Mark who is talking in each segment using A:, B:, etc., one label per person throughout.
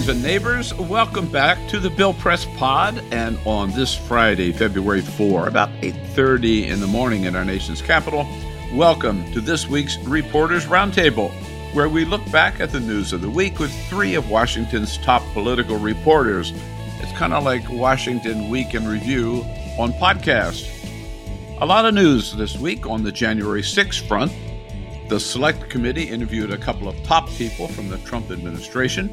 A: Friends and neighbors. Welcome back to the Bill Press Pod. And on this Friday, February 4, about 8.30 in the morning in our nation's capital, welcome to this week's Reporters Roundtable, where we look back at the news of the week with three of Washington's top political reporters. It's kind of like Washington Week in Review on podcast. A lot of news this week on the January 6th front. The Select Committee interviewed a couple of top people from the Trump administration.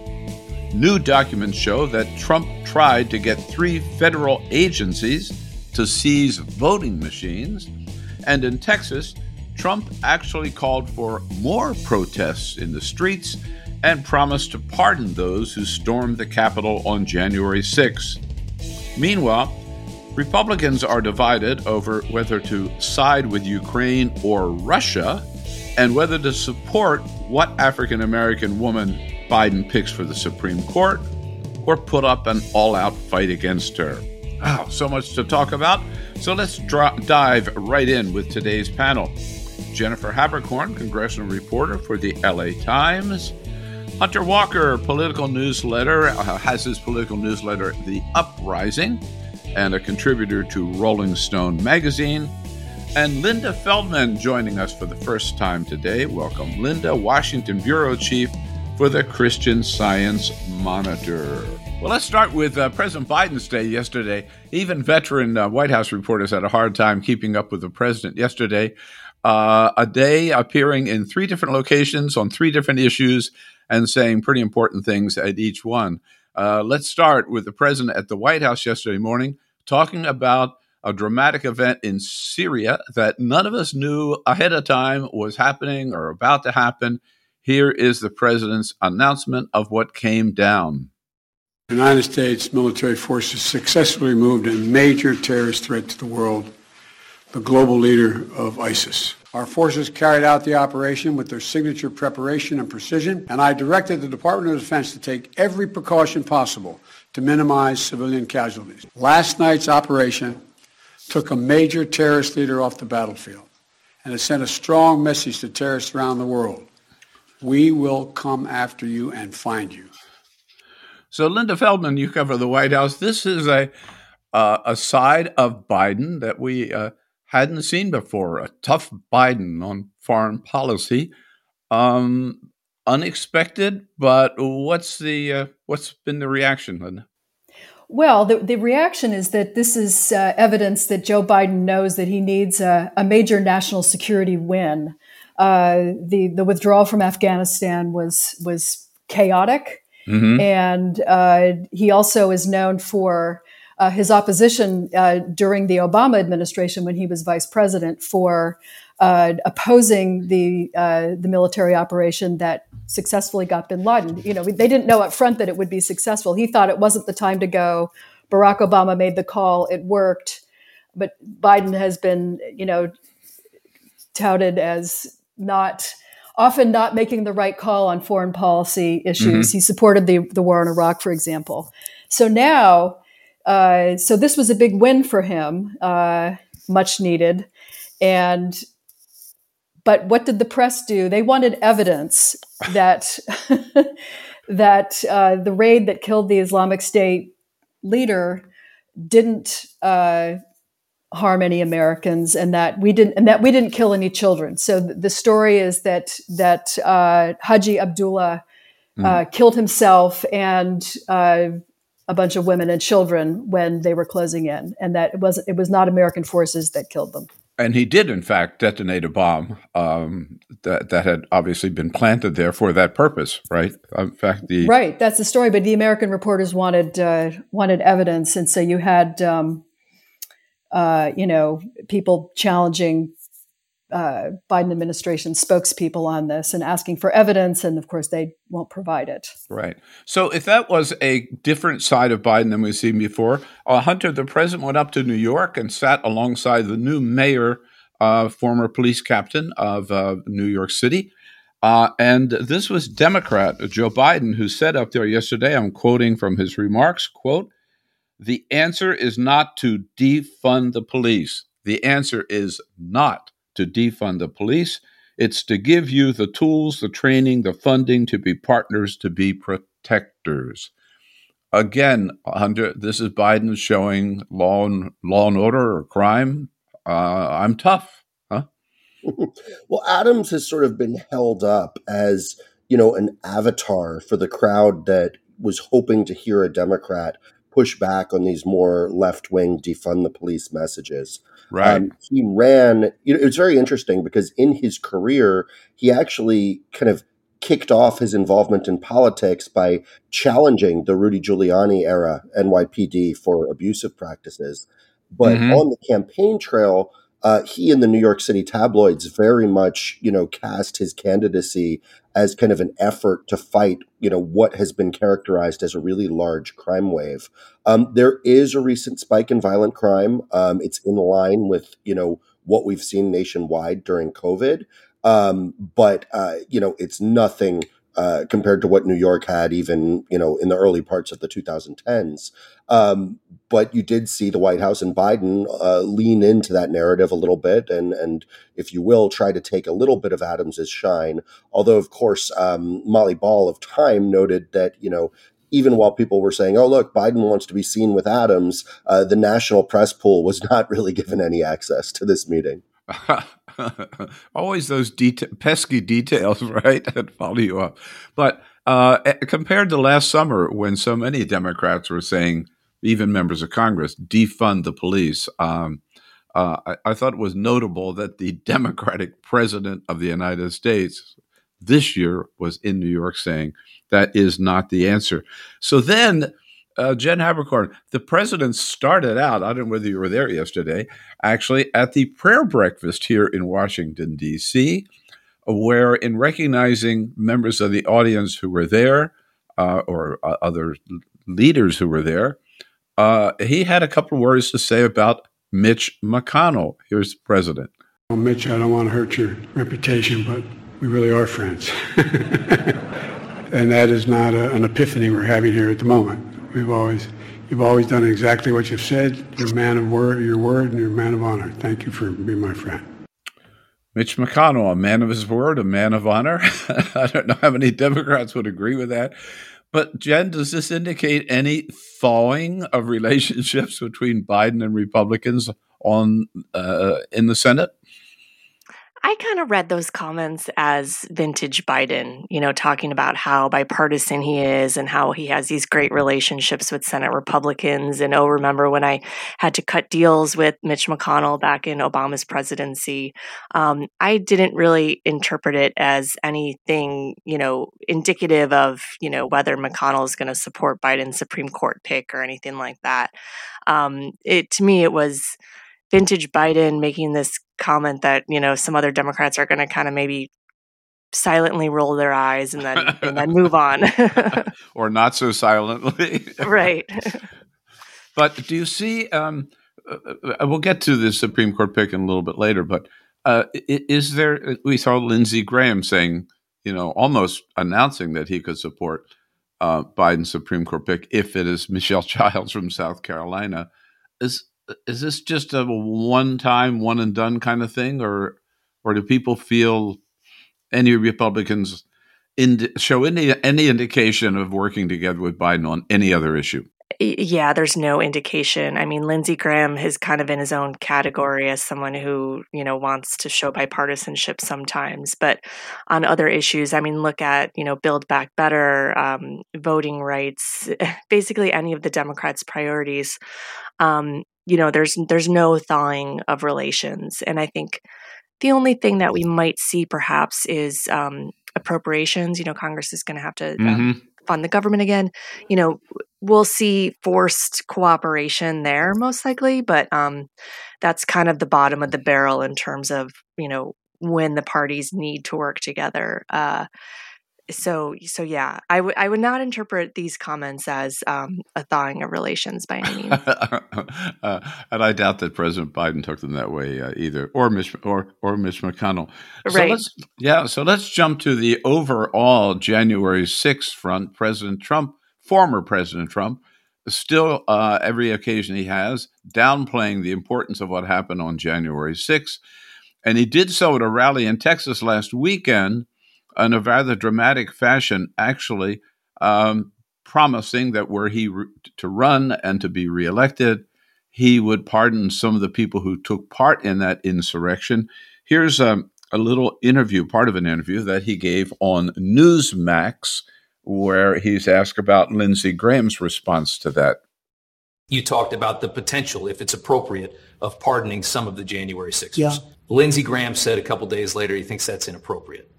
A: New documents show that Trump tried to get three federal agencies to seize voting machines. And in Texas, Trump actually called for more protests in the streets and promised to pardon those who stormed the Capitol on January 6. Meanwhile, Republicans are divided over whether to side with Ukraine or Russia and whether to support what African American woman Biden picks for the Supreme Court or put up an all out fight against her. Oh, so much to talk about. So let's dive right in with today's panel. Jennifer Haberkorn, congressional reporter for the LA Times. Hunter Walker, political newsletter, uh, has his political newsletter, The Uprising, and a contributor to Rolling Stone magazine. And Linda Feldmann joining us for the first time today. Welcome, Linda, Washington Bureau Chief for the Christian Science Monitor. Well, let's start with uh, President Biden's day yesterday. Even veteran uh, White House reporters had a hard time keeping up with the president yesterday. Uh, a day appearing in three different locations on three different issues and saying pretty important things at each one. Uh, let's start with the president at the White House yesterday morning talking about a dramatic event in Syria that none of us knew ahead of time was happening or about to happen. Here is the president's announcement of what came down.
B: The United States military forces successfully removed a major terrorist threat to the world, the global leader of ISIS. Our forces carried out the operation with their signature preparation and precision, and I directed the Department of Defense to take every precaution possible to minimize civilian casualties. Last night's operation took a major terrorist leader off the battlefield, and it sent a strong message to terrorists around the world. We will come after you and find you.
A: So, Linda Feldmann, you cover the White House. This is a uh, a side of Biden that we uh, hadn't seen before. A tough Biden on foreign policy, um, unexpected. But what's the uh, what's been the reaction, Linda?
C: Well, the, the reaction is that this is uh, evidence that Joe Biden knows that he needs a, a major national security win. Uh, the the withdrawal from Afghanistan was was chaotic, mm-hmm. and uh, he also is known for uh, his opposition uh, during the Obama administration when he was vice president for uh, opposing the the military operation that successfully got Bin Laden. You know, they didn't know up front that it would be successful. He thought it wasn't the time to go. Barack Obama made the call. It worked, but Biden has been, you know, touted as not often not making the right call on foreign policy issues. Mm-hmm. He supported the, the war in Iraq, for example. So now, uh, so this was a big win for him, uh, much needed. And but what did the press do? They wanted evidence that that uh, the raid that killed the Islamic State leader didn't uh, harm any Americans, and that we didn't and that we didn't kill any children. So the story is that that uh, Haji Abdullah mm. killed himself and uh, a bunch of women and children when they were closing in, and that it was it was not American forces that killed them.
A: And he did, in fact, detonate a bomb um, that that had obviously been planted there for that purpose, right? In fact, the
C: right that's the story. But the American reporters wanted uh, wanted evidence, and so you had um, uh, you know, people challenging uh, Biden administration spokespeople on this and asking for evidence, and of course they won't provide it.
A: Right. So if that was a different side of Biden than we've seen before, uh, Hunter, the president went up to New York and sat alongside the new mayor, uh, former police captain of uh, New York City. Uh, and this was Democrat Joe Biden who said up there yesterday, I'm quoting from his remarks, quote, the answer is not to defund the police. The answer is not to defund the police. It's to give you the tools, the training, the funding to be partners, to be protectors. Again, Hunter this is Biden showing law and law and order or crime. Uh, I'm tough, huh?
D: well, Adams has sort of been held up as you know an avatar for the crowd that was hoping to hear a Democrat push back on these more left wing defund the police messages.
A: Right. Um,
D: he ran, you know, it's very interesting because in his career, he actually kind of kicked off his involvement in politics by challenging the Rudy Giuliani era NYPD for abusive practices. But mm-hmm. on the campaign trail, uh, he and the New York City tabloids very much, you know, cast his candidacy as kind of an effort to fight, you know, what has been characterized as a really large crime wave. Um, there is a recent spike in violent crime. Um, it's in line with, you know, what we've seen nationwide during COVID. Um, but uh, you know, it's nothing uh, compared to what New York had, even you know, in the early parts of the 2010s. Um, but you did see the White House and Biden uh, lean into that narrative a little bit, and and if you will, try to take a little bit of Adams's shine. Although, of course, um, Molly Ball of Time noted that you know even while people were saying, "Oh, look, Biden wants to be seen with Adams," uh, the national press pool was not really given any access to this meeting.
A: Always those deta- pesky details, right, that follow you up. But uh, compared to last summer, when so many Democrats were saying, even members of Congress, defund the police, um, uh, I, I, thought it was notable that the Democratic president of the United States this year was in New York saying that is not the answer. So then uh, Jen Haberkorn, the president started out, I don't know whether you were there yesterday, actually at the prayer breakfast here in Washington, D.C., where in recognizing members of the audience who were there uh, or uh, other leaders who were there, uh, he had a couple words to say about Mitch McConnell. Here's the president.
B: Well, Mitch, I don't want to hurt your reputation, but we really are friends. and that is not a, an epiphany we're having here at the moment. We've always, you've always done exactly what you've said. You're a man of word, your word, and you're a man of honor. Thank you for being my friend.
A: Mitch McConnell, a man of his word, a man of honor. I don't know how many Democrats would agree with that. But Jen, does this indicate any thawing of relationships between Biden and Republicans on uh, in the Senate?
E: I kind of read those comments as vintage Biden, you know, talking about how bipartisan he is and how he has these great relationships with Senate Republicans. And oh, remember when I had to cut deals with Mitch McConnell back in Obama's presidency? Um, I didn't really interpret it as anything, you know, indicative of, you know, whether McConnell is going to support Biden's Supreme Court pick or anything like that. Um, it to me, it was vintage Biden making this comment that you know some other Democrats are going to kind of maybe silently roll their eyes and then and then move on,
A: or not so silently,
E: right?
A: but do you see? Um, uh, uh, we'll get to the Supreme Court pick in a little bit later, but uh, is there? We saw Lindsey Graham saying, you know, almost announcing that he could support uh, Biden's Supreme Court pick if it is Michelle Childs from South Carolina. Is is this just a one time, one and done kind of thing, or or do people feel any Republicans in, show any any indication of working together with Biden on any other issue?
E: Yeah, there's no indication. I mean, Lindsey Graham is kind of in his own category as someone who, you know, wants to show bipartisanship sometimes. But on other issues, I mean, look at, you know, Build Back Better, um, voting rights, basically any of the Democrats' priorities. Um, you know there's there's no thawing of relations and i think the only thing that we might see perhaps is um, appropriations you know congress is going to have to um, mm-hmm. fund the government again. You know, we'll see forced cooperation there most likely, but um, that's kind of the bottom of the barrel in terms of you know when the parties need to work together. Uh, so so yeah i would i would not interpret these comments as um, a thawing of relations by any means.
A: Uh, and i doubt that president biden took them that way uh, either or mitch or or mitch mcconnell. So
E: right.
A: let's yeah so let's jump to the overall january 6th front. President trump former president trump still uh, every occasion he has downplaying the importance of what happened on january 6th and he did so at a rally in texas last weekend in a rather dramatic fashion, actually um, promising that were he re- to run and to be reelected, he would pardon some of the people who took part in that insurrection. Here's a, um, a little interview, part of an interview that he gave on Newsmax, where he's asked about Lindsey Graham's response to that.
F: You talked about the potential, if it's appropriate, of pardoning some of the January 6ers.
G: Yeah.
F: Lindsey Graham said a couple days later he thinks that's inappropriate.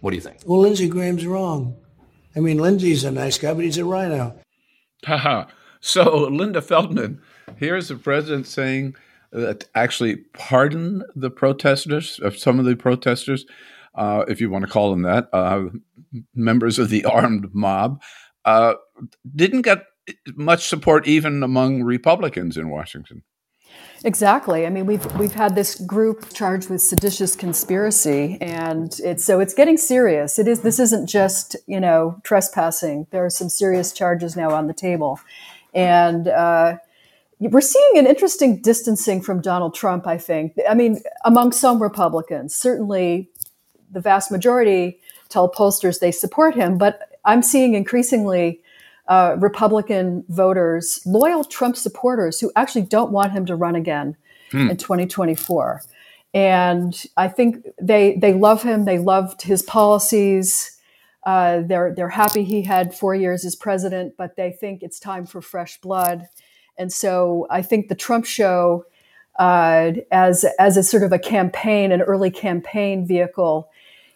F: What do you think?
G: Well, Lindsey Graham's wrong. I mean, Lindsey's a nice guy, but he's a RINO.
A: Haha. so, Linda Feldmann, here's the president saying that actually pardon the protesters, of some of the protesters, uh, if you want to call them that, uh, members of the armed mob, uh, didn't get much support even among Republicans in Washington.
C: Exactly. I mean, we've we've had this group charged with seditious conspiracy, and it's so it's getting serious. It is. This isn't just you know trespassing. There are some serious charges now on the table, and uh, we're seeing an interesting distancing from Donald Trump. I think. I mean, among some Republicans, certainly, the vast majority tell pollsters they support him, but I'm seeing increasingly uh, Republican voters, loyal Trump supporters who actually don't want him to run again hmm. in 2024. And I think they they love him. They loved his policies. Uh, they're they're happy he had four years as president, but they think it's time for fresh blood. And so I think the Trump show, uh, as as a sort of a campaign, an early campaign vehicle,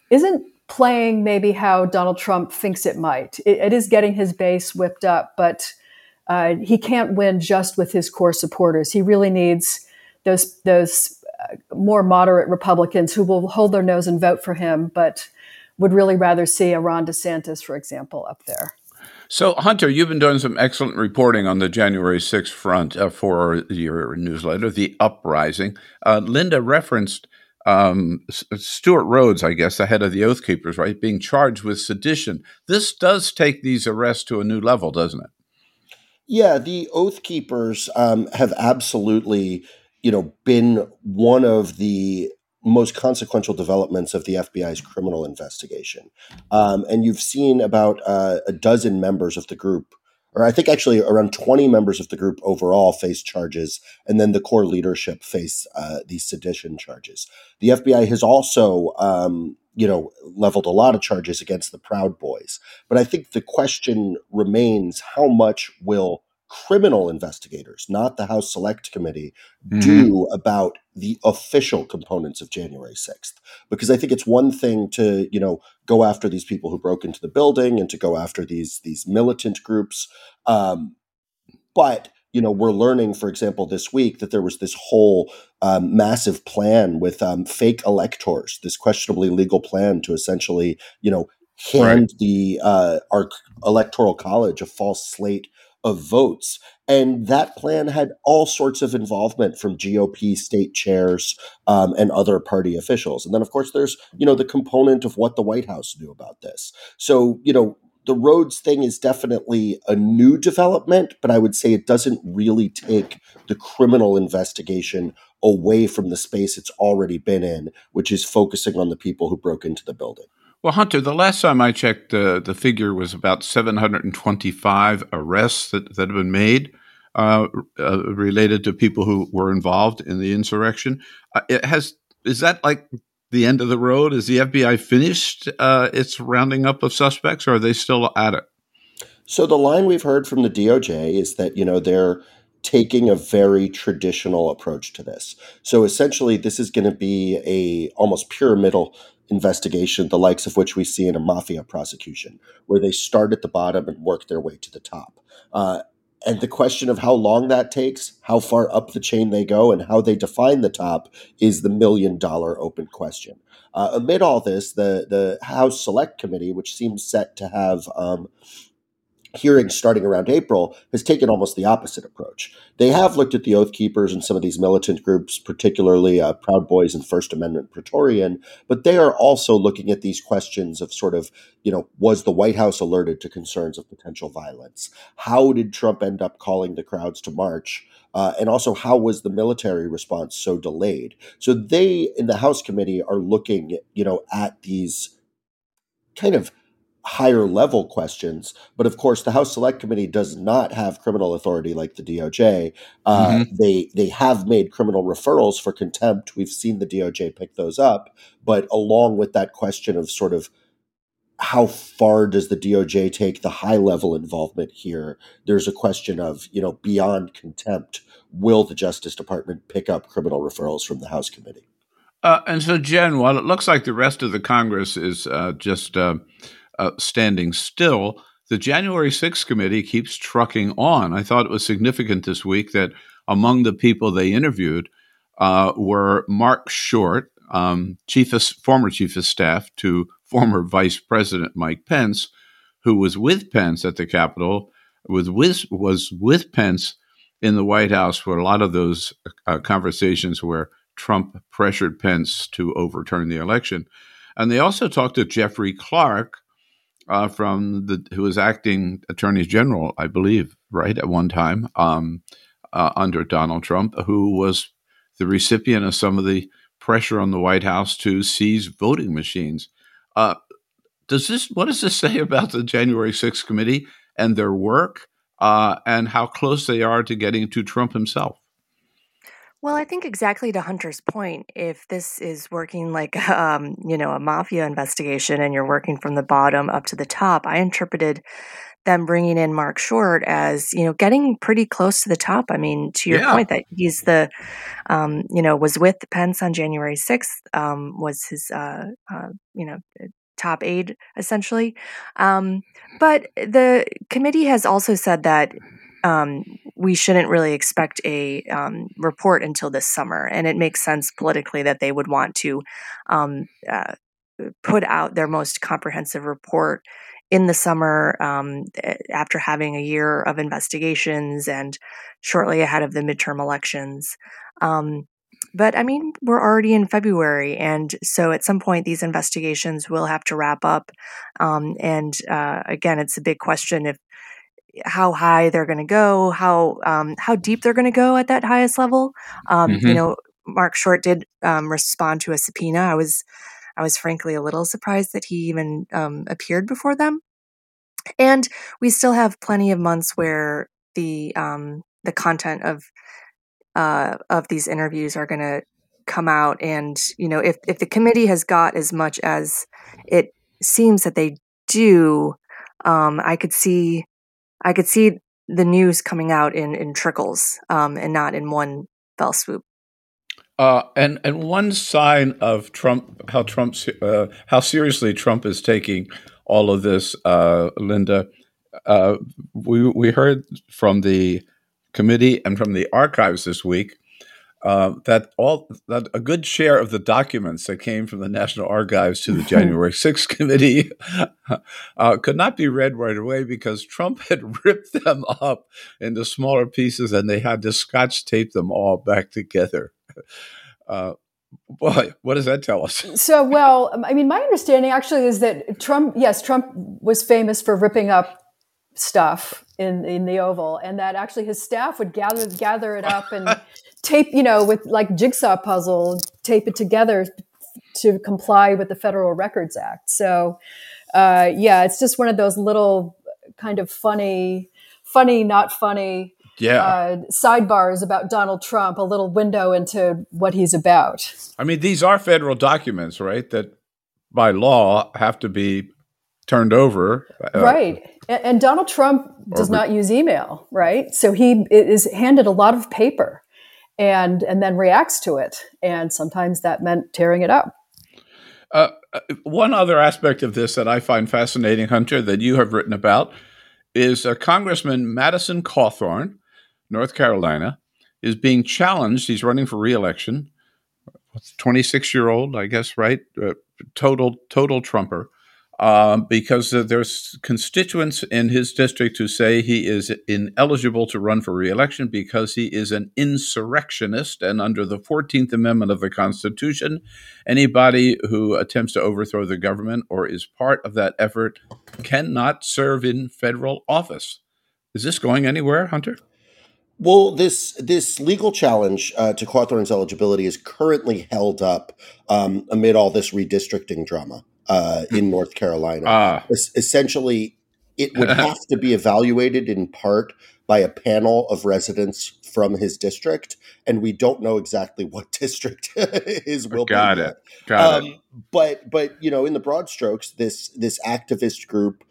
C: isn't playing maybe how Donald Trump thinks it might. it, it is getting his base whipped up, but uh, he can't win just with his core supporters. He really needs those those uh, more moderate Republicans who will hold their nose and vote for him, but would really rather see a Ron DeSantis, for example, up there.
A: So, Hunter, you've been doing some excellent reporting on the January 6th front uh, for your newsletter, The Uprising. Uh, Linda referenced um, Stewart Rhodes, I guess, the head of the Oath Keepers, right, being charged with sedition. This does take these arrests to a new level, doesn't it?
D: Yeah, the Oath Keepers um, have absolutely, you know, been one of the most consequential developments of the FBI's criminal investigation. Um, and you've seen about uh, a dozen members of the group or I think actually around 20 members of the group overall face charges, and then the core leadership face uh, these sedition charges. The FBI has also, um, you know, leveled a lot of charges against the Proud Boys. But I think the question remains how much will criminal investigators, not the House Select Committee, mm-hmm. do about the official components of January 6th. Because I think it's one thing to, you know, go after these people who broke into the building and to go after these these militant groups. Um, but you know, we're learning, for example, this week that there was this whole um, massive plan with um, fake electors, this questionably legal plan to essentially, you know, hand right. the uh, our electoral college a false slate of votes. And that plan had all sorts of involvement from GOP state chairs um, and other party officials. And then, of course, there's, you know, the component of what the White House knew about this. So, you know, the Rhodes thing is definitely a new development, but I would say it doesn't really take the criminal investigation away from the space it's already been in, which is focusing on the people who broke into the building.
A: Well, Hunter, the last time I checked, uh, the figure was about 725 arrests that, that have been made uh, uh, related to people who were involved in the insurrection. Uh, it has is that like the end of the road? Is the FBI finished uh, its rounding up of suspects, or are they still at it?
D: So the line we've heard from the DOJ is that you know they're taking a very traditional approach to this. So essentially, this is going to be a almost pyramidal investigation, the likes of which we see in a mafia prosecution, where they start at the bottom and work their way to the top. Uh, and the question of how long that takes, how far up the chain they go, and how they define the top is the million dollar open question. Uh, amid all this, the the House Select Committee, which seems set to have um, hearings starting around April has taken almost the opposite approach. They have looked at the Oath Keepers and some of these militant groups, particularly uh, Proud Boys and First Amendment Praetorian, but they are also looking at these questions of sort of, you know, was the White House alerted to concerns of potential violence? How did Trump end up calling the crowds to march? Uh, and also, how was the military response so delayed? So they, in the House committee, are looking, you know, at these kind of higher level questions. But of course, the House Select Committee does not have criminal authority like the DOJ. Uh, mm-hmm. They they have made criminal referrals for contempt. We've seen the DOJ pick those up. But along with that question of sort of how far does the DOJ take the high level involvement here? There's a question of you know beyond contempt. Will the Justice Department pick up criminal referrals from the House Committee?
A: Uh, and so, Jen, while it looks like the rest of the Congress is uh, just uh, standing still, the January 6th committee keeps trucking on. I thought it was significant this week that among the people they interviewed uh, were Marc Short, um, chief of, former chief of staff to former Vice President Mike Pence, who was with Pence at the Capitol, was with, was with Pence in the White House for a lot of those uh, conversations where Trump pressured Pence to overturn the election. And they also talked to Jeffrey Clark, uh, from the who was acting attorney general, I believe, right at one time um, uh, under Donald Trump, who was the recipient of some of the pressure on the White House to seize voting machines. Uh, does this what does this say about the January 6th committee and their work uh, and how close they are to getting to Trump himself?
E: Well, I think exactly to Hunter's point, if this is working like um, you know a mafia investigation and you're working from the bottom up to the top, I interpreted them bringing in Marc Short as you know getting pretty close to the top. I mean, to your yeah. point that he's the um, you know was with Pence on January sixth, um, was his uh, uh, you know top aide essentially. Um, but the committee has also said that um, we shouldn't really expect a um, report until this summer. And it makes sense politically that they would want to um, uh, put out their most comprehensive report in the summer um, after having a year of investigations and shortly ahead of the midterm elections. Um, but I mean, we're already in February, and so at some point these investigations will have to wrap up. Um, and uh, again, it's a big question if how high they're going to go, how um, how deep they're going to go at that highest level. Um, mm-hmm. You know, Marc Short did um, respond to a subpoena. I was I was frankly a little surprised that he even um, appeared before them. And we still have plenty of months where the um, the content of uh, of these interviews are going to come out. And you know, if if the committee has got as much as it seems that they do, um, I could see I could see the news coming out in in trickles um, and not in one fell swoop.
A: Uh, and and one sign of Trump, how Trump's uh, how seriously Trump is taking all of this, uh, Linda. Uh, we we heard from the committee and from the archives this week uh, that all that a good share of the documents that came from the National Archives to the January 6th committee uh, could not be read right away because Trump had ripped them up into smaller pieces and they had to scotch tape them all back together. Uh, boy, what does that tell us?
C: So, well, I mean, my understanding actually is that Trump, yes, Trump was famous for ripping up stuff in in the Oval, and that actually his staff would gather gather it up and tape, you know, with like jigsaw puzzle, tape it together to comply with the Federal Records Act. So, uh, yeah, it's just one of those little kind of funny, funny, not funny.
A: Yeah.
C: Uh, sidebars about Donald Trump, a little window into what he's about.
A: I mean, these are federal documents, right? That by law have to be turned over.
C: Uh, right. And, and, Donald Trump does not use email, right? So he is handed a lot of paper and and then reacts to it. And sometimes that meant tearing it up.
A: Uh, uh, one other aspect of this that I find fascinating, Hunter, that you have written about is uh, Congressman Madison Cawthorn, North Carolina, is being challenged. He's running for reelection. 26 year old, I guess, right? Uh, total, total Trumper um, because there's constituents in his district who say he is ineligible to run for reelection because he is an insurrectionist. And under the 14th Amendment of the Constitution, anybody who attempts to overthrow the government or is part of that effort cannot serve in federal office. Is this going anywhere, Hunter?
D: Well, this this legal challenge uh, to Cawthorn's eligibility is currently held up um, amid all this redistricting drama uh, in North Carolina. Ah. Es- essentially, it would have to be evaluated in part by a panel of residents from his district, and we don't know exactly what district his will
A: Got it. Got um, it.
D: But but you know, in the broad strokes, this this activist group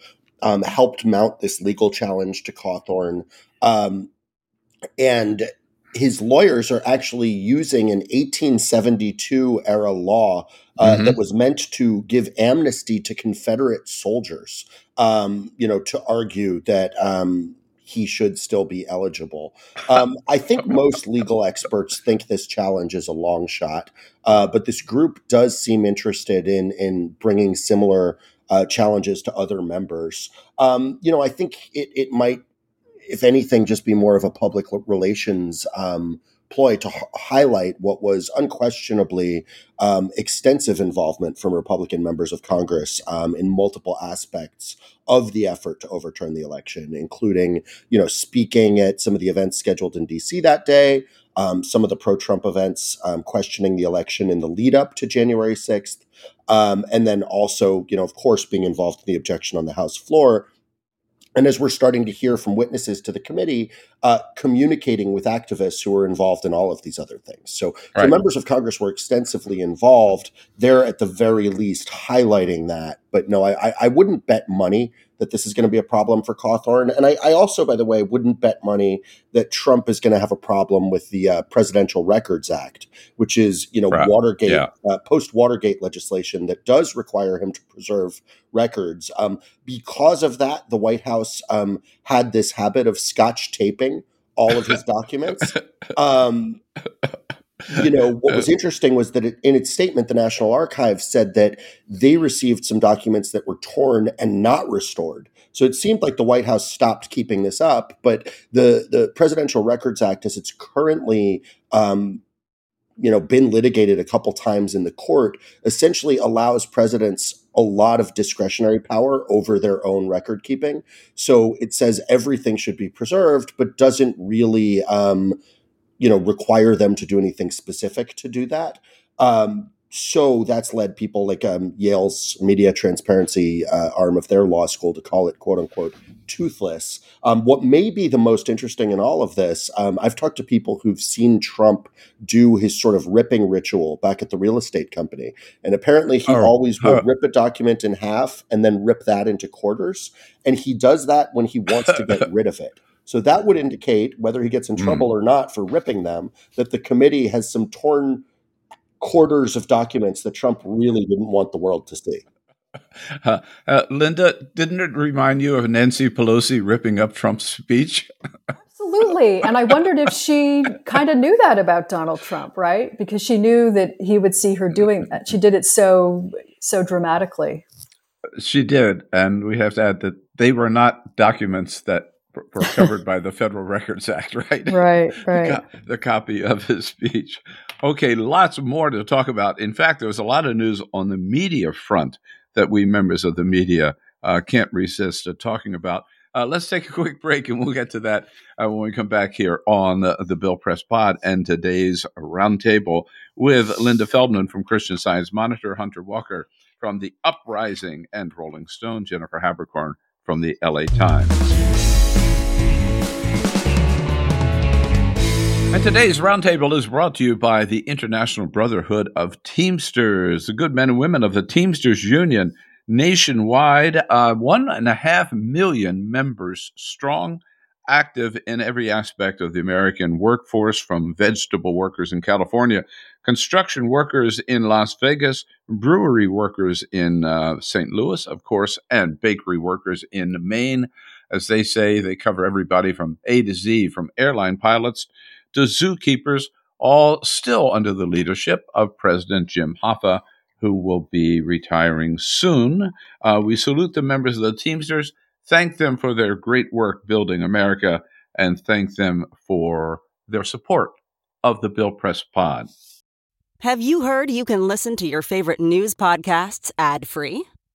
D: um, helped mount this legal challenge to Cawthorn, um, and his lawyers are actually using an 1872 era law uh, mm-hmm. that was meant to give amnesty to Confederate soldiers, um, you know, to argue that um, he should still be eligible. Um, I think most legal experts think this challenge is a long shot, uh, but this group does seem interested in in bringing similar uh, challenges to other members. Um, you know, I think it, it might if anything, just be more of a public relations um, ploy to h- highlight what was unquestionably um, extensive involvement from Republican members of Congress um, in multiple aspects of the effort to overturn the election, including, you know, speaking at some of the events scheduled in D.C. that day, um, some of the pro-Trump events um, questioning the election in the lead up to January sixth, um, and then also, you know, of course, being involved in the objection on the House floor and as we're starting to hear from witnesses to the committee, uh, communicating with activists who are involved in all of these other things. So, right. so members of Congress were extensively involved. They're at the very least highlighting that. But no, I, I wouldn't bet money that this is going to be a problem for Cawthorn. And I, I, also, by the way, wouldn't bet money that Trump is going to have a problem with the uh, Presidential Records Act, which is, you know, right. Watergate, yeah. uh, post Watergate legislation that does require him to preserve records. Um, because of that, the White House um, had this habit of scotch taping all of his documents. Um, you know, what was interesting was that it, in its statement, the National Archives said that they received some documents that were torn and not restored. So it seemed like the White House stopped keeping this up. But the the Presidential Records Act, as it's currently um, you know been litigated a couple times in the court essentially allows presidents a lot of discretionary power over their own record keeping so it says everything should be preserved but doesn't really um, you know require them to do anything specific to do that um, so that's led people like um, Yale's media transparency uh, arm of their law school to call it "quote unquote" toothless. Um, what may be the most interesting in all of this, um, I've talked to people who've seen Trump do his sort of ripping ritual back at the real estate company, and apparently he oh, always will rip a document in half and then rip that into quarters, and he does that when he wants to get rid of it. So that would indicate whether he gets in hmm. trouble mm. or not for ripping them, that the committee has some torn quarters of documents that Trump really didn't want the world to see.
A: Uh, uh, Linda, didn't it remind you of Nancy Pelosi ripping up Trump's speech?
C: Absolutely. And I wondered if she kind of knew that about Donald Trump, right? Because she knew that he would see her doing that. She did it so so dramatically.
A: She did, and we have to add that they were not documents that were covered by the Federal Records Act, right?
C: Right, right.
A: The, co- the, copy of his speech. Okay, lots more to talk about. In fact, there was a lot of news on the media front that we members of the media uh, can't resist uh, talking about. Uh, let's take a quick break and we'll get to that uh, when we come back here on the, the Bill Press Pod and today's roundtable with Linda Feldmann from Christian Science Monitor, Hunter Walker from the Uprising and Rolling Stone, Jennifer Haberkorn from the LA Times. And today's roundtable is brought to you by the International Brotherhood of Teamsters, the good men and women of the Teamsters Union. nationwide, uh, one and a half million members strong, active in every aspect of the American workforce, from vegetable workers in California, construction workers in Las Vegas, brewery workers in uh, St. Louis, of course, and bakery workers in Maine. As they say, they cover everybody from A to Z, from airline pilots to zookeepers, all still under the leadership of President Jim Hoffa who will be retiring soon. Uh, we salute the members of the Teamsters, thank them for their great work building America, and thank them for their support of the Bill Press Pod.
H: Have you heard you can listen to your favorite news podcasts ad free?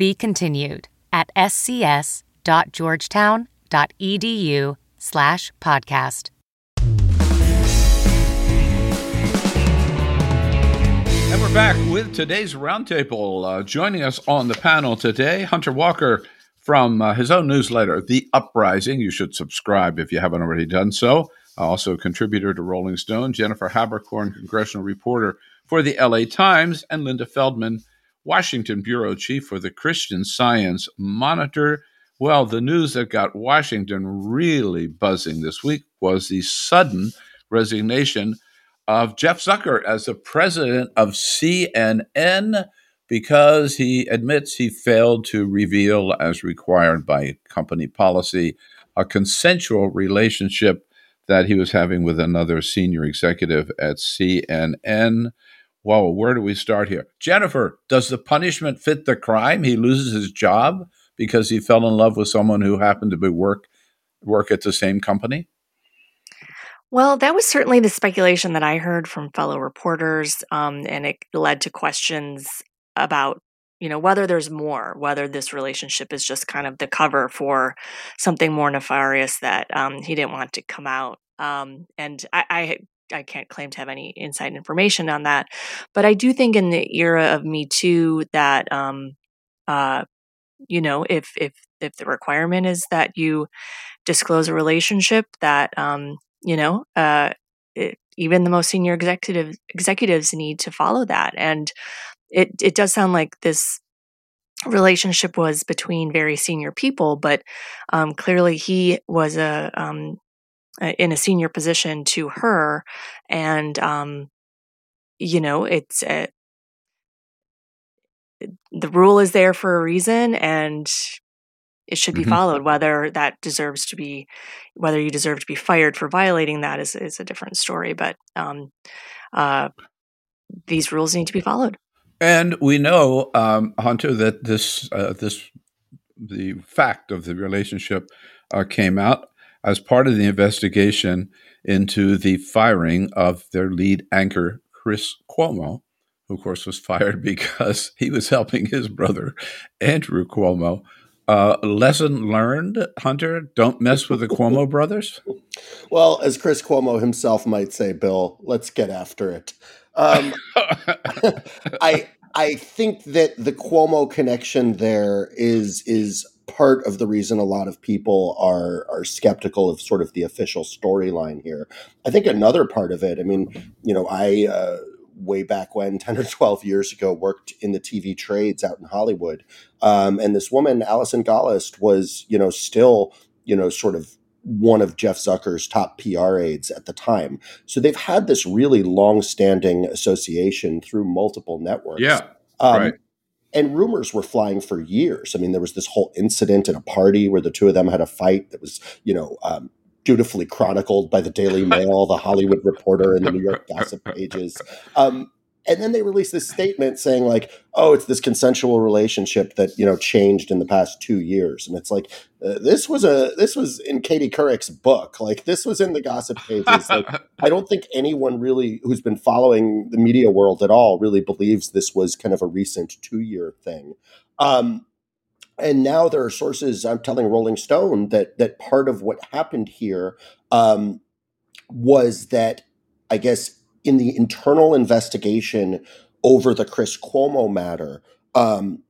I: be continued at scs.georgetown.edu slash podcast.
A: And we're back with today's roundtable. Uh, joining us on the panel today, Hunter Walker from uh, his own newsletter, The Uprising. You should subscribe if you haven't already done so. Also, a contributor to Rolling Stone, Jennifer Haberkorn, congressional reporter for the LA Times, and Linda Feldmann, Washington bureau chief for the Christian Science Monitor. Well, the news that got Washington really buzzing this week was the sudden resignation of Jeff Zucker as the president of CNN because he admits he failed to reveal, as required by company policy, a consensual relationship that he was having with another senior executive at CNN. Well, where do we start here? Jennifer, does the punishment fit the crime? He loses his job because he fell in love with someone who happened to be work work at the same company?
E: Well, that was certainly the speculation that I heard from fellow reporters, um, and it led to questions about, you know, whether there's more, whether this relationship is just kind of the cover for something more nefarious that um, he didn't want to come out. Um, and I, I I can't claim to have any inside information on that, but I do think in the era of Me Too that um, uh, you know if if if the requirement is that you disclose a relationship that um, you know uh, it, even the most senior executive executives need to follow that, and it it does sound like this relationship was between very senior people, but um, clearly he was a um, in a senior position to her and um you know it's uh, the rule is there for a reason and it should be mm-hmm. followed. Whether that deserves to be whether you deserve to be fired for violating that is, is a different story but um uh these rules need to be followed.
A: And we know um hunter that this uh, this the fact of the relationship uh, came out as part of the investigation into the firing of their lead anchor, Chris Cuomo, who, of course, was fired because he was helping his brother, Andrew Cuomo. Uh, lesson learned, Hunter, don't mess with the Cuomo brothers?
D: Well, as Chris Cuomo himself might say, Bill, let's get after it. Um, I I think that the Cuomo connection there is is part of the reason a lot of people are are skeptical of sort of the official storyline here. I think another part of it, I mean, you know, I uh, way back when 10 or 12 years ago worked in the tv trades out in hollywood um, and this woman allison gollust was you know still you know sort of one of jeff zucker's top pr aides at the time so they've had this really long-standing association through multiple networks
A: yeah
D: um,
A: right.
D: And rumors were flying for years i mean there was this whole incident at a party where the two of them had a fight that was you know um, dutifully chronicled by the Daily Mail, the Hollywood Reporter, and the New York Gossip pages. Um, and then they released this statement saying like, "Oh, it's this consensual relationship that you know changed in the past two years." And it's like, uh, this was a this was in Katie Couric's book. Like this was in the gossip pages. Like I don't think anyone really who's been following the media world at all really believes this was kind of a recent two year thing. Um, and now there are sources I'm telling Rolling Stone that that part of what happened here um, was that I guess in the internal investigation over the Chris Cuomo matter, um,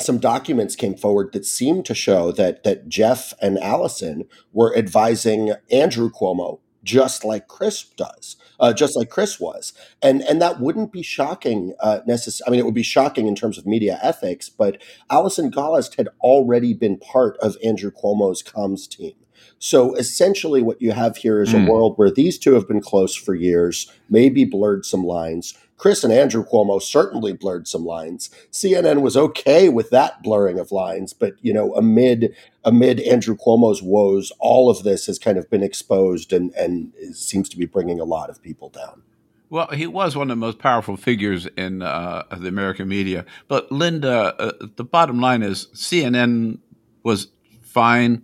D: some documents came forward that seemed to show that that Jeff and Allison were advising Andrew Cuomo just like Chris does, uh, just like Chris was, and and that wouldn't be shocking. Uh, I mean, it would be shocking in terms of media ethics, but Allison Gollust had already been part of Andrew Cuomo's comms team. So essentially, what you have here is
A: Mm.
D: a world where these two have been close for years, maybe blurred some lines. Chris and Andrew Cuomo certainly blurred some lines. CNN was okay with that blurring of lines, but you know, amid amid Andrew Cuomo's woes, all of this has kind of been exposed and and seems to be bringing a lot of people down.
A: Well, he was one of the most powerful figures in uh, the American media. But Linda, uh, the bottom line is CNN was fine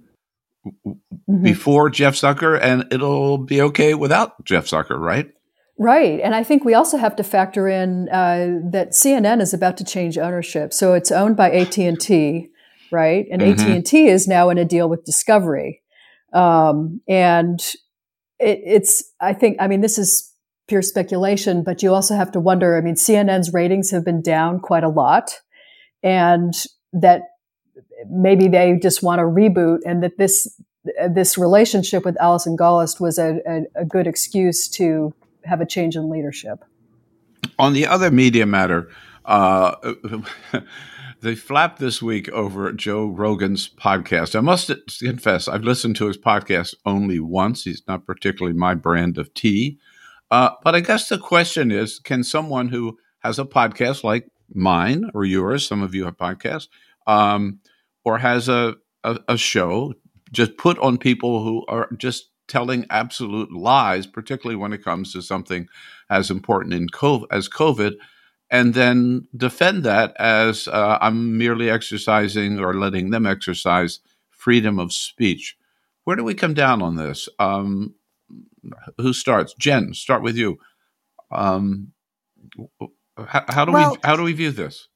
C: Mhm.
A: before Jeff Zucker, and it'll be okay without Jeff Zucker, right?
C: Right. And I think we also have to factor in uh, that CNN is about to change ownership. So it's owned by AT&T, right? And
A: Mhm.
C: AT&T is now in a deal with Discovery. Um, and it, it's, I think, I mean, this is pure speculation, but you also have to wonder, I mean, CNN's ratings have been down quite a lot and that maybe they just want to reboot and that this, this relationship with Alison Gollust was a, a, a good excuse to have a change in leadership.
A: On the other media matter, uh, they flapped this week over Joe Rogan's podcast. I must confess, I've listened to his podcast only once. He's not particularly my brand of tea. Uh, but I guess the question is can someone who has a podcast like mine or yours, some of you have podcasts, um, or has a, a, a show, just put on people who are just telling absolute lies, particularly when it comes to something as important in COVID, as COVID, and then defend that as uh, I'm merely exercising or letting them exercise freedom of speech. Where do we come down on this? Um, who starts? Jen, start with you. Um, how, how do
E: Well-
A: we how do we view this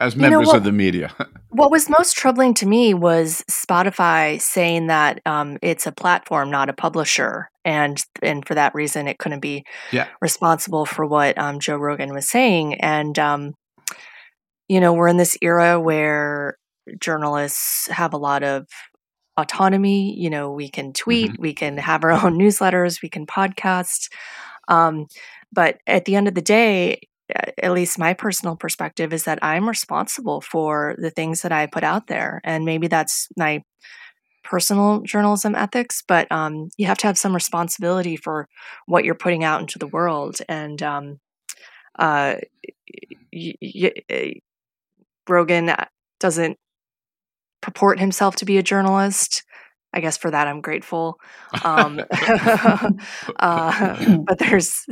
A: as
E: You know
A: members
E: what-
A: of the media?
E: What was most troubling to me was Spotify saying that um, it's a platform, not a publisher, and and for that reason, it couldn't be
A: yeah,
E: responsible for what um, Joe Rogan was saying. And um, you know, we're in this era where journalists have a lot of autonomy. You know, we can tweet, we can have our own newsletters, we can podcast. Um, but at the end of the day, at least my personal perspective is that I'm responsible for the things that I put out there. And maybe that's my personal journalism ethics, but um, you have to have some responsibility for what you're putting out into the world. And um, uh, y- y- Rogan doesn't purport himself to be a journalist. I guess for that I'm grateful. Um, uh, but there's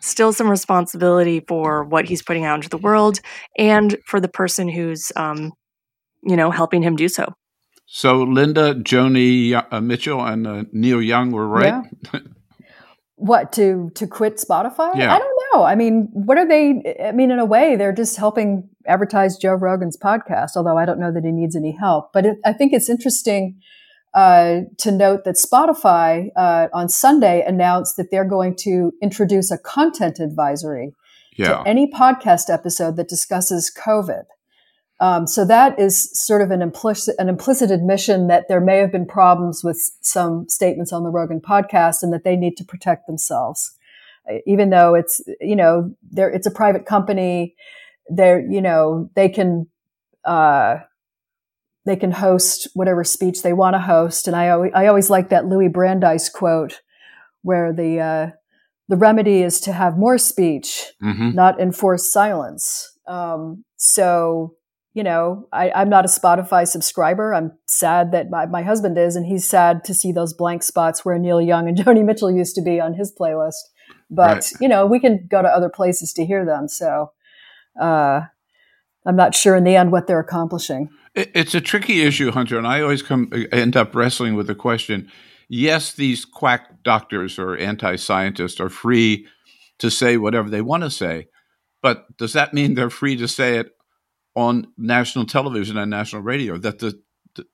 E: still some responsibility for what he's putting out into the world and for the person who's, um, you know, helping him do so.
A: So Linda, Joni uh, Mitchell, and uh, Neil Young were right.
C: What to to quit Spotify?
A: Yeah.
C: I don't know. I mean, what are they? I mean, in a way, they're just helping advertise Joe Rogan's podcast. Although I don't know that he needs any help. But it, I think it's interesting uh, to note that Spotify uh, on Sunday announced that they're going to introduce a content advisory
A: Yeah.
C: to any podcast episode that discusses COVID. Um, so that is sort of an implicit an implicit admission that there may have been problems with some statements on the Rogan podcast, and that they need to protect themselves, even though it's you know it's a private company. They're you know they can. Uh, they can host whatever speech they want to host. And I always, I always like that Louis Brandeis quote where the, uh, the remedy is to have more speech, mm-hmm. not enforce silence. Um, so, you know, I, am not a Spotify subscriber. I'm sad that my, my husband is, and he's sad to see those blank spots where Neil Young and Joni Mitchell used to be on his playlist. But, right. you know, we can go to other places to hear them. So, uh, I'm not sure in the end what they're accomplishing.
A: It's a tricky issue, Hunter, and I always come uh, end up wrestling with the question. Yes, these quack doctors or anti-scientists are free to say whatever they want to say, but does that mean they're free to say it on national television and national radio? That the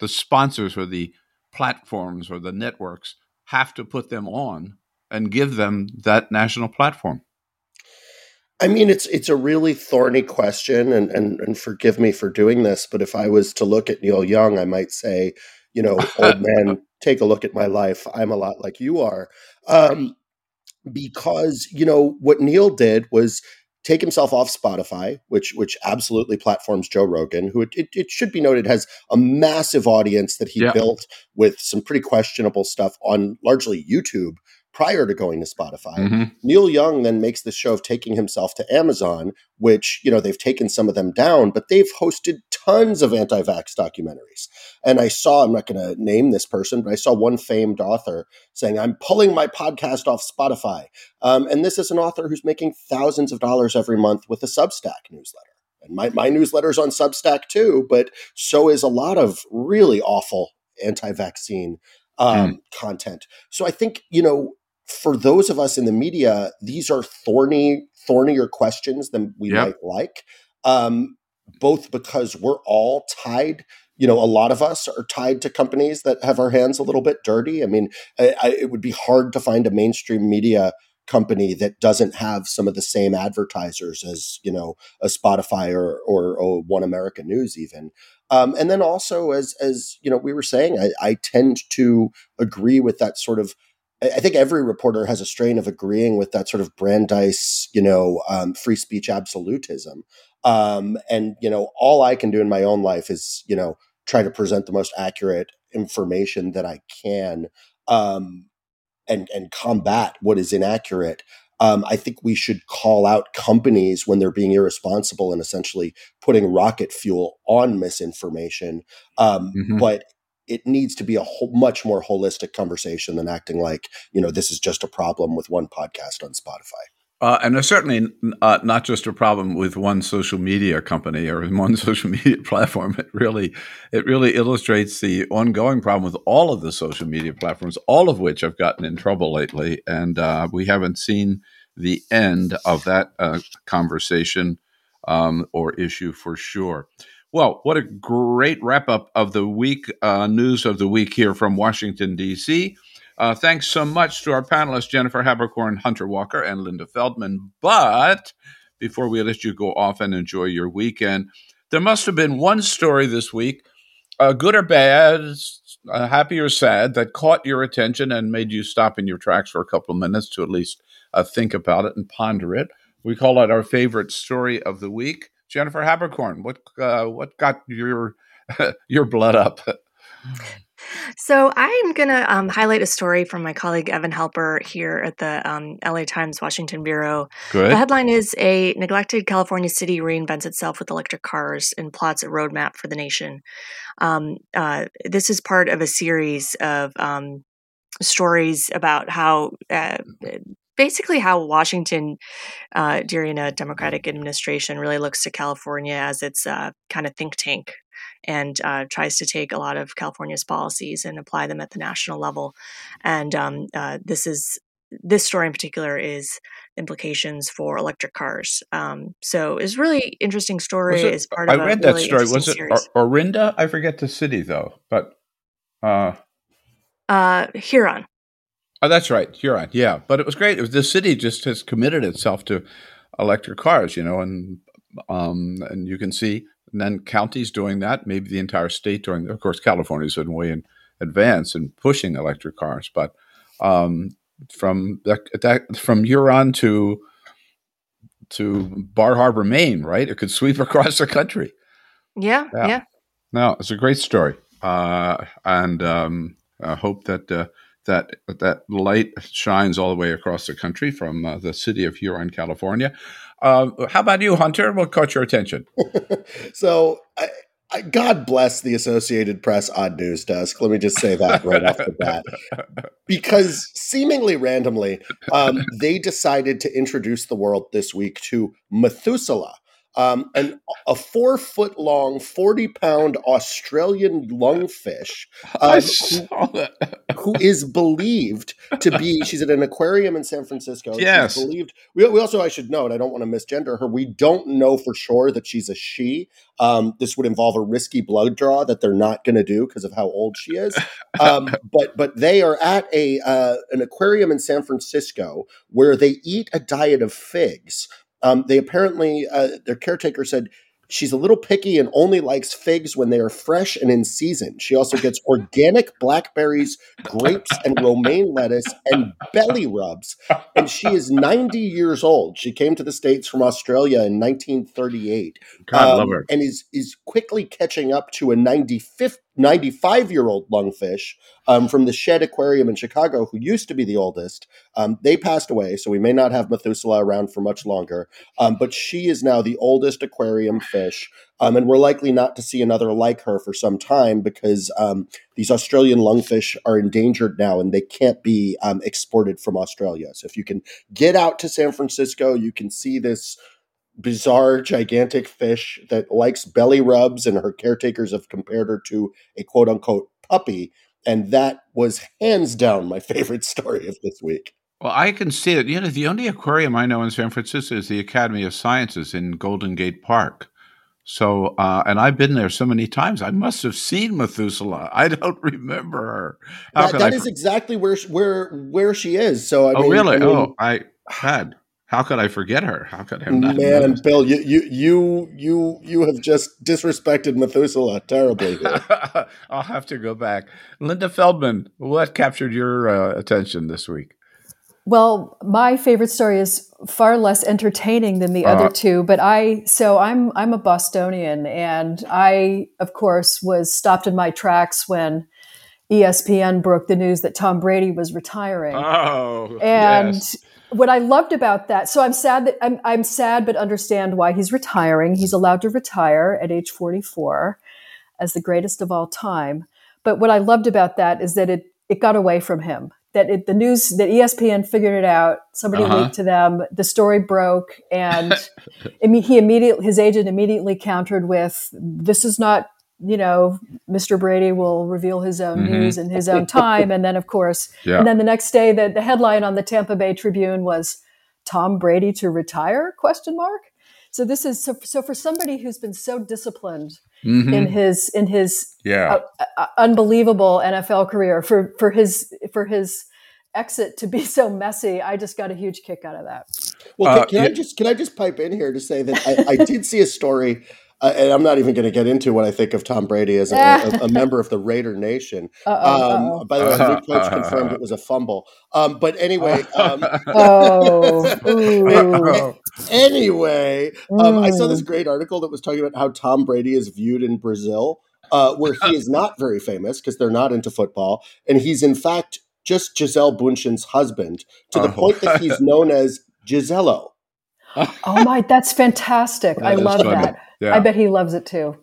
A: the sponsors or the platforms or the networks have to put them on and give them that national platform?
D: I mean, it's it's a really thorny question, and, and and forgive me for doing this, but if I was to look at Neil Young, I might say, you know, old man, take a look at my life. I'm a lot like you are, um, because you know what Neil did was take himself off Spotify, which which absolutely platforms Joe Rogan, who it, it, it should be noted has a massive audience that he yeah. built with some pretty questionable stuff on largely YouTube prior to going to Spotify. Mm-hmm. Neil Young then makes the show of taking himself to Amazon, which, you know, they've taken some of them down, but they've hosted tons of anti vax documentaries. And I saw, I'm not going to name this person, but I saw one famed author saying, I'm pulling my podcast off Spotify. Um, and this is an author who's making thousands of dollars every month with a Substack newsletter. And my, my newsletter's on Substack too, but so is a lot of really awful anti vaccine um, mm. content. So I think, you know, for those of us in the media, these are thorny, thornier questions than we yep. might like. Um, both because we're all tied you know, a lot of us are tied to companies that have our hands a little bit dirty. I mean, I, I, it would be hard to find a mainstream media company that doesn't have some of the same advertisers as you know a Spotify or or, or One American News even. Um, and then also, as as you know, we were saying, I, I tend to agree with that sort of I think every reporter has a strain of agreeing with that sort of Brandeis, you know, um, free speech absolutism. Um, and you know, all I can do in my own life is, you know, try to present the most accurate information that I can, um, and and combat what is inaccurate. Um, I think we should call out companies when they're being irresponsible and essentially putting rocket fuel on misinformation. Um, mm-hmm. But it needs to be a whole, much more holistic conversation than acting like you know this is just a problem with one podcast on Spotify.
A: Uh, and there's certainly uh, not just a problem with one social media company or one social media platform. It really, it really illustrates the ongoing problem with all of the social media platforms, all of which have gotten in trouble lately, and uh, we haven't seen the end of that uh, conversation um, or issue for sure. Well, what a great wrap up of the week, uh, news of the week here from Washington, D.C. Uh, thanks so much to our panelists, Jennifer Haberkorn, Hunter Walker, and Linda Feldmann. But before we let you go off and enjoy your weekend, there must have been one story this week, uh, good or bad, uh, happy or sad, that caught your attention and made you stop in your tracks for a couple of minutes to at least uh, think about it and ponder it. We call it our favorite story of the week. Jennifer Haberkorn, what uh, what got your your blood up?
E: So I'm going to um, highlight a story from my colleague Evan Halper here at the um, LA Times Washington Bureau.
A: Good.
E: The headline is A neglected California city reinvents itself with electric cars and plots a roadmap for the nation. Um, uh, this is part of a series of um, stories about how uh, basically how Washington, uh, during a Democratic administration, really looks to California as its uh, kind of think tank and uh, tries to take a lot of California's policies and apply them at the national level. And um, uh, this is this story in particular is implications for electric cars. Um, so it's really interesting story. It,
A: part of I read that really story. Was it series. Orinda? I forget the city though, but uh,
E: uh, Huron.
A: Oh, that's right, Huron. Yeah, but it was great. It was the city just has committed itself to electric cars, you know, and um, and you can see and then counties doing that, maybe the entire state doing. Of course, California's been way in advance in pushing electric cars, but um, from that, that from Huron to to Bar Harbor, Maine, right? It could sweep across the country.
E: Yeah, yeah. yeah.
A: No, it's a great story, uh, and um, I hope that uh, that that light shines all the way across the country from uh, the city of Huron, California. Uh, how about you, Hunter? What caught your attention?
D: so, I, I, God bless the Associated Press odd news desk. Let me just say that right off the bat, because seemingly randomly, um, they decided to introduce the world this week to Methuselah um, an, a four foot long, 40 pound Australian lungfish um, who, who is believed to be, she's at an aquarium in San Francisco.
A: Yes.
D: She's believed. We, we, also, I should note, I don't want to misgender her. We don't know for sure that she's a she. Um, this would involve a risky blood draw that they're not going to do because of how old she is. Um, but but they are at a uh, an aquarium in San Francisco where they eat a diet of figs um, they apparently, uh, their caretaker said she's a little picky and only likes figs when they are fresh and in season. She also gets organic blackberries, grapes, and romaine lettuce and belly rubs. And she is 90 years old. She came to the States from Australia in 1938.
A: God, um, love her.
D: And is, is quickly catching up to a 95th 95 year old lungfish um, from the Shedd Aquarium in Chicago, who used to be the oldest. Um, they passed away, so we may not have Methuselah around for much longer. Um, but she is now the oldest aquarium fish. Um, and we're likely not to see another like her for some time because um, these Australian lungfish are endangered now and they can't be um, exported from Australia. So if you can get out to San Francisco, you can see this bizarre, gigantic fish that likes belly rubs, and her caretakers have compared her to a quote unquote puppy. And that was hands down my favorite story of this week.
A: Well, I can see it. You know, the only aquarium I know in San Francisco is the Academy of Sciences in Golden Gate Park. So, uh, and I've been there so many times. I must have seen Methuselah. I don't remember her.
D: How that, that is exactly where where where she is. So, I
A: oh
D: mean,
A: really?
D: I mean,
A: oh, I had. How could I forget her? How could I not?
D: Man, noticed? Bill, you you you you you have just disrespected Methuselah terribly.
A: I'll have to go back. Linda Feldmann, what captured your uh, attention this week?
C: Well, my favorite story is far less entertaining than the uh, other two, but I so I'm I'm a Bostonian, and I of course was stopped in my tracks when ESPN broke the news that Tom Brady was retiring.
A: Oh,
C: and
A: yes
C: what I loved about that, so I'm sad that I'm, I'm sad, but understand why he's retiring. He's allowed to retire at age 44 as the greatest of all time. But what I loved about that is that it, it got away from him. That it, the news that ESPN figured it out. Somebody uh-huh. leaked to them. The story broke, and he immediately his agent immediately countered with, "This is not you know, Mr. Brady will reveal his own mm-hmm. news in his own time. And then, of course, yeah. and then the next day, the, the headline on the Tampa Bay Tribune was Tom Brady to retire? Question mark. So this is so, so for somebody who's been so disciplined mm-hmm. in his in his
A: yeah.
C: uh, uh, unbelievable NFL career for for his for his exit to be so messy. I just got a huge kick out of that.
D: Well, can, can uh, I just can I just pipe in here to say that I, I did see a story uh, and I'm not even going to get into what I think of Tom Brady as a, a, a member of the Raider Nation. Um, by the way, the new coach confirmed it was a fumble. Um, but anyway, um,
C: oh,
D: anyway, um, I saw this mm. great article that was talking about how Tom Brady is viewed in Brazil, uh, where he is not very famous because they're not into football, and he's in fact just Gisele Bündchen's husband to the oh. point that he's known as Giselo.
C: oh my, that's fantastic! That I love funny. that. Yeah. I bet he loves it too.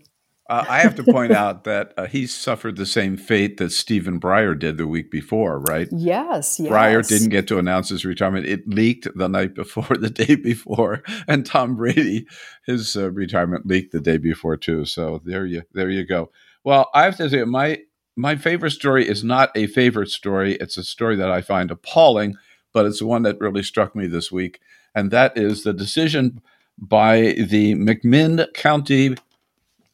A: Uh, I have to point out that uh, he suffered the same fate that Stephen Breyer did the week before, right?
C: Yes, yes.
A: Breyer didn't get to announce his retirement. It leaked the night before, the day before, and Tom Brady, his uh, retirement leaked the day before too. So there you, there you go. Well, I have to say, my my favorite story is not a favorite story. It's a story that I find appalling, but it's one that really struck me this week, and that is the decision by the McMinn County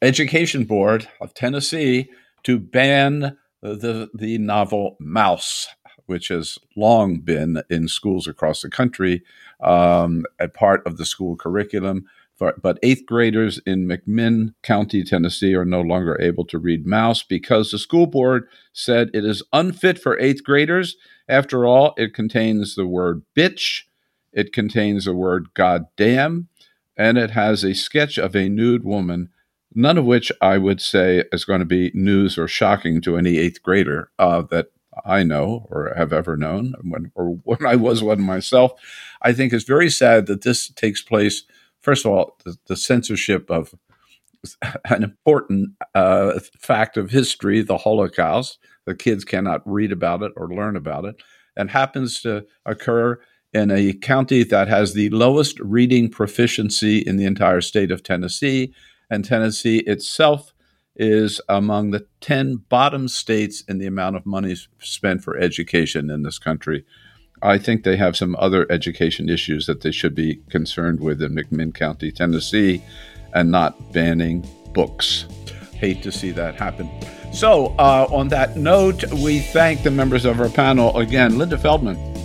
A: Education Board of Tennessee to ban the, the novel Maus, which has long been in schools across the country, um, a part of the school curriculum. But eighth graders in McMinn County, Tennessee, are no longer able to read Maus because the school board said it is unfit for eighth graders. After all, it contains the word bitch, it contains the word goddamn, and it has a sketch of a nude woman. None of which I would say is going to be news or shocking to any eighth grader uh, that I know or have ever known, when, or when I was one myself. I think it's very sad that this takes place first of all, the, the censorship of an important uh, fact of history, the Holocaust. The kids cannot read about it or learn about it, and happens to occur in a county that has the lowest reading proficiency in the entire state of Tennessee. And Tennessee itself is among the 10 bottom states in the amount of money spent for education in this country. I think they have some other education issues that they should be concerned with in McMinn County, Tennessee, and not banning books. Hate to see that happen. So, uh, on that note, we thank the members of our panel again. Linda Feldmann.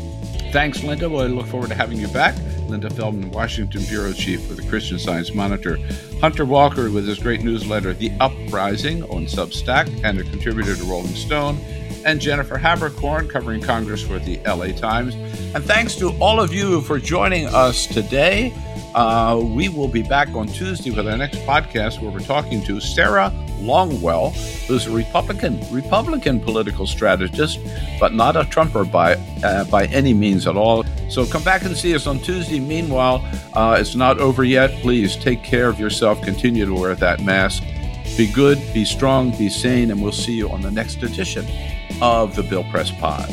A: Thanks, Linda. Well, I look forward to having you back. Linda Feldmann, Washington Bureau Chief for the Christian Science Monitor. Hunter Walker with his great newsletter, The Uprising, on Substack, and a contributor to Rolling Stone and Jennifer Haberkorn covering Congress for the LA Times. And thanks to all of you for joining us today. Uh, we will be back on Tuesday with our next podcast where we're talking to Sarah Longwell, who's a Republican Republican political strategist, but not a Trumper by uh, by any means at all. So come back and see us on Tuesday. Meanwhile, uh, it's not over yet. Please take care of yourself. Continue to wear that mask. Be good, be strong, be sane, and we'll see you on the next edition of the Bill Press Pod.